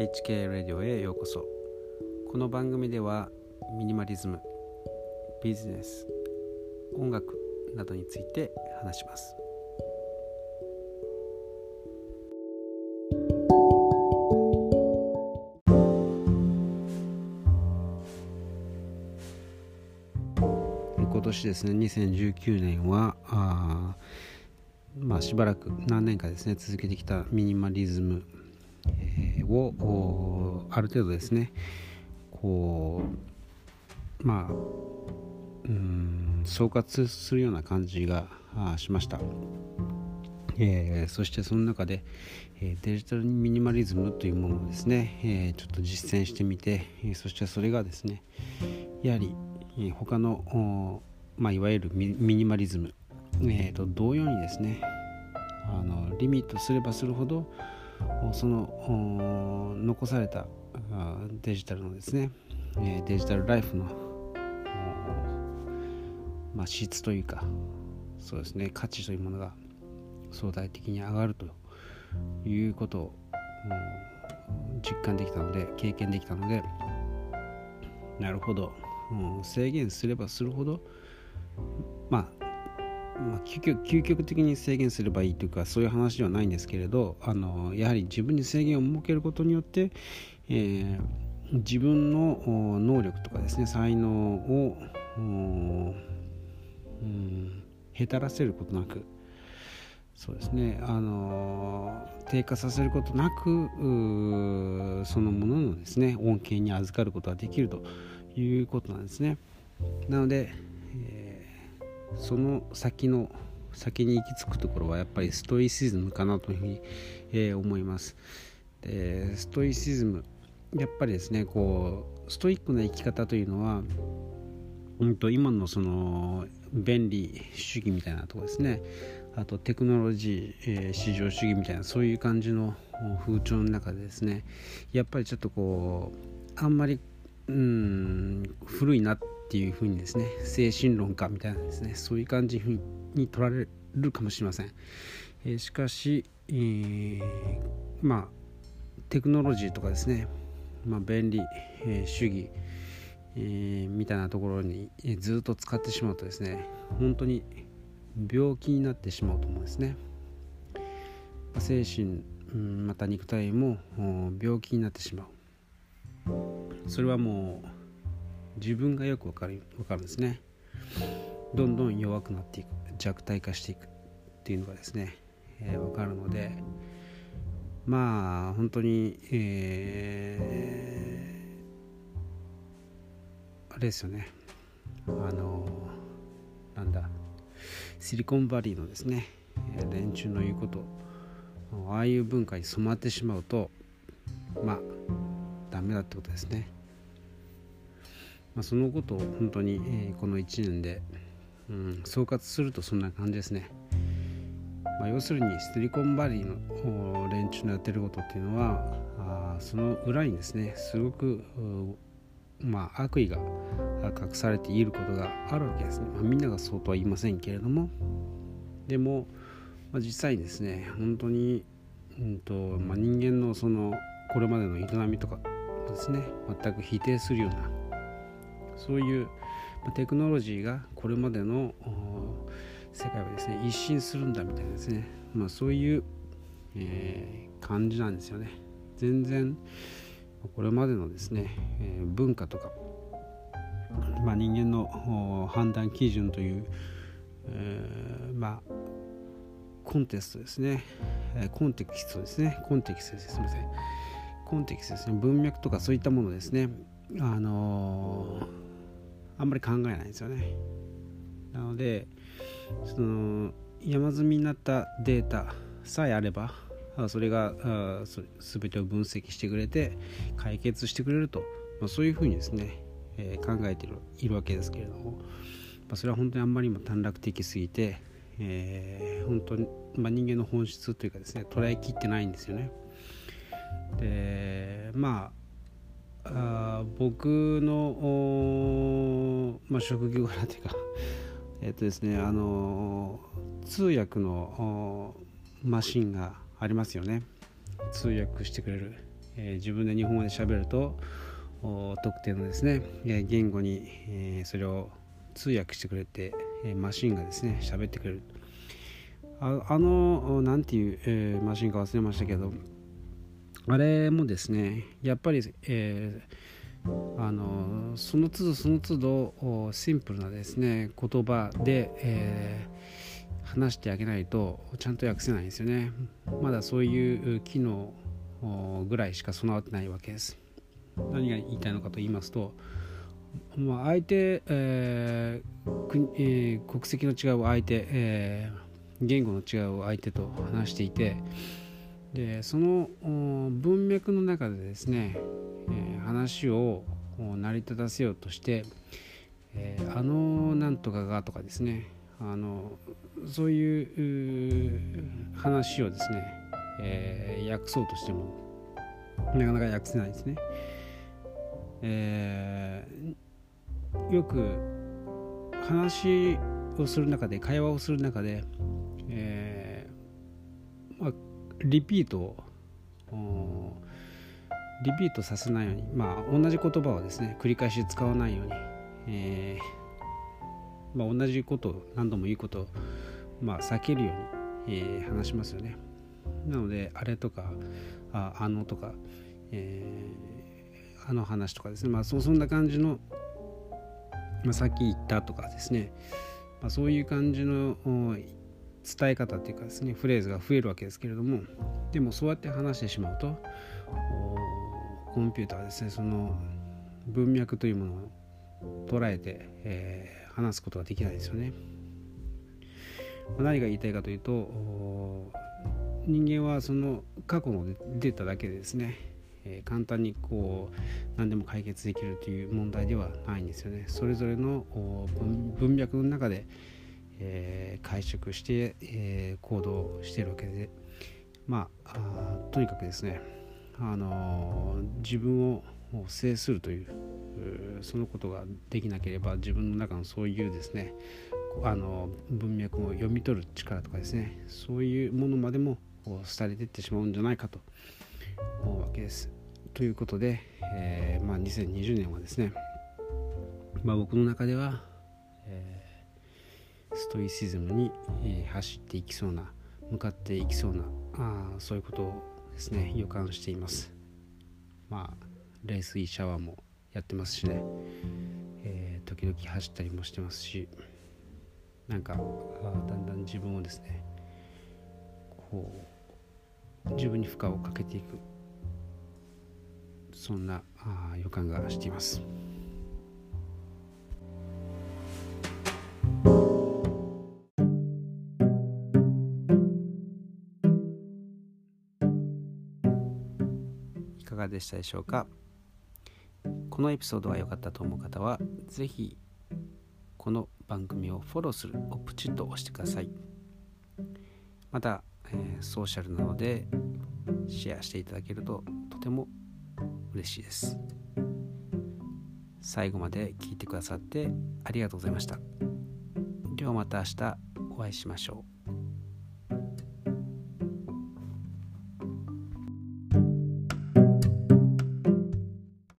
HK ラディオへようこそ。この番組ではミニマリズムビジネス音楽などについて話します。今年ですね2019年はあまあしばらく何年かですね続けてきたミニマリズム、え、をある程度ですねこうまあうん総括するような感じがしました、えー、そしてその中で、えデジタルミニマリズムというものをですね、え、ちょっと実践してみて、えそしてそれがですねやはり他の、まあ、いわゆるミニマリズム、えー、と同様にですねあのリミットすればするほどその残されたデジタルのですねデジタルライフの、まあ、質というかそうですね価値というものが相対的に上がるということを実感できたので経験できたのでなるほど、制限すればするほど、まあ、まあ、究極究極的に制限すればいいというかそういう話ではないんですけれどあのやはり自分に制限を設けることによって、えー、自分の能力とかですね才能を、うん、へたらせることなくそうですねあの低下させることなくそのもののですね恩恵に預かることができるということなんですね。なので、えー、その先の先に行き着くところはやっぱりストイシズムかなというふうに、えー、思います。でストイシズムやっぱりですねこうストイックな生き方というのは、うんと、今のその便利主義みたいなとこですねあとテクノロジー、えー、市場主義みたいなそういう感じの風潮の中でですねやっぱりちょっとこうあんまりうん古いなってていうふうにですね精神論家みたいなですねそういう感じに取られるかもしれません、えー、しかし、えー、まあテクノロジーとかですね、まあ、便利、えー、主義、えー、みたいなところにずっと使ってしまうとですね本当に病気になってしまうと思うんですね。精神また肉体も病気になってしまう。それはもう自分がよくわかるわかるんですねどんどん弱くなっていく弱体化していくっていうのがですね、えー、分かるのでまあ本当に、えー、あれですよねあのなんだシリコンバリーのですね連中の言うことああいう文化に染まってしまうとまあダメだってことですね。まあ、そのことを本当に、えー、この1年で、うん、総括するとそんな感じですね。まあ、要するにシリコンバリーの連中のやってることっていうのはあその裏にですねすごくまあ、悪意が隠されていることがあるわけですね。まあ、みんながそうとは言いませんけれどもでも、まあ、実際にですね本当に、うんとまあ、人間のそのこれまでの営みとかですね全く否定するようなそういうテクノロジーがこれまでの世界をですね一新するんだみたいなですね、まあ、そういう、えー、感じなんですよね。全然これまでのですね、えー、文化とか、まあ、人間の判断基準という、えー、まあコンテストですね、コンテキストですね。コンテキストです。すません。コンテキストですね。文脈とかそういったものですね。あのー、あんまり考えないんですよねなのでその山積みになったデータさえあればそれが全てを分析してくれて解決してくれると、まあ、そういうふうにですね、えー、考えているわけですけれども、まあ、それは本当にあんまりにも短絡的すぎて、えー、本当に、まあ、人間の本質というかですね捉えきってないんですよね。でまああ僕の、まあ、職業柄というか えっとですねあの通訳のマシンがありますよね。通訳してくれる。えー、自分で日本語で喋ると特定のですね言語に、えー、それを通訳してくれてマシンがですね喋ってくれる。ああの何ていう、えー、マシンか忘れましたけどあれもですねやっぱり、えー、あのその都度その都度シンプルなですね言葉で、えー、話してあげないとちゃんと訳せないんですよね。まだそういう機能ぐらいしか備わってないわけです。何が言いたいのかと言いますとまあ、相手、えー国えー、国籍の違う相手、えー、言語の違う相手と話していてでその文脈の中でですね、えー、話を成り立たせようとして、えー、あのなんとかがとかですねあのそういう話をですね、えー、訳そうとしてもなかなか訳せないですね。えー、よく話をする中で会話をする中で、リピートをリピートさせないように、まあ、同じ言葉をですね繰り返し使わないように、えーまあ、同じことを何度も言うことを、まあ、避けるように、えー、話しますよね。なのであれとかああのとか、えー、あの話とかですね、まあ、そそんな感じの、まあ、さっき言ったとかですね、まあ、そういう感じの伝え方っていうかですねフレーズが増えるわけですけれどもでもそうやって話してしまうとコンピューターはですねその文脈というものを捉えて、えー、話すことができないですよね。何が言いたいかというと人間はその過去のデータだけでですね、えー、簡単にこう何でも解決できるという問題ではないんですよね。それぞれの文脈の中で、えー、解釈して、えー、行動してるわけでまあとにかくですね、あの、自分を制するというそのことができなければ自分の中のそういうですねあの文脈を読み取る力とかですねそういうものまでも廃れていってしまうんじゃないかと思うわけです。ということで、えーまあ、2020年はですね、まあ、僕の中では、えーストイシズムに、え、走っていきそうな向かっていきそうなあそういうことをですね。予感しています。まあ冷水シャワーもやってますしね、えー、時々走ったりもしてますし。なんかだんだん自分をですねこう自分に負荷をかけていく。そんな予感がしています。かがでしたでしょうか？このエピソードが良かったと思う方は是非この番組をフォローするをプチッと押してください。また、えー、ソーシャルなのでシェアしていただけるととても嬉しいです。最後まで聞いてくださってありがとうございました。ではまた明日お会いしましょう。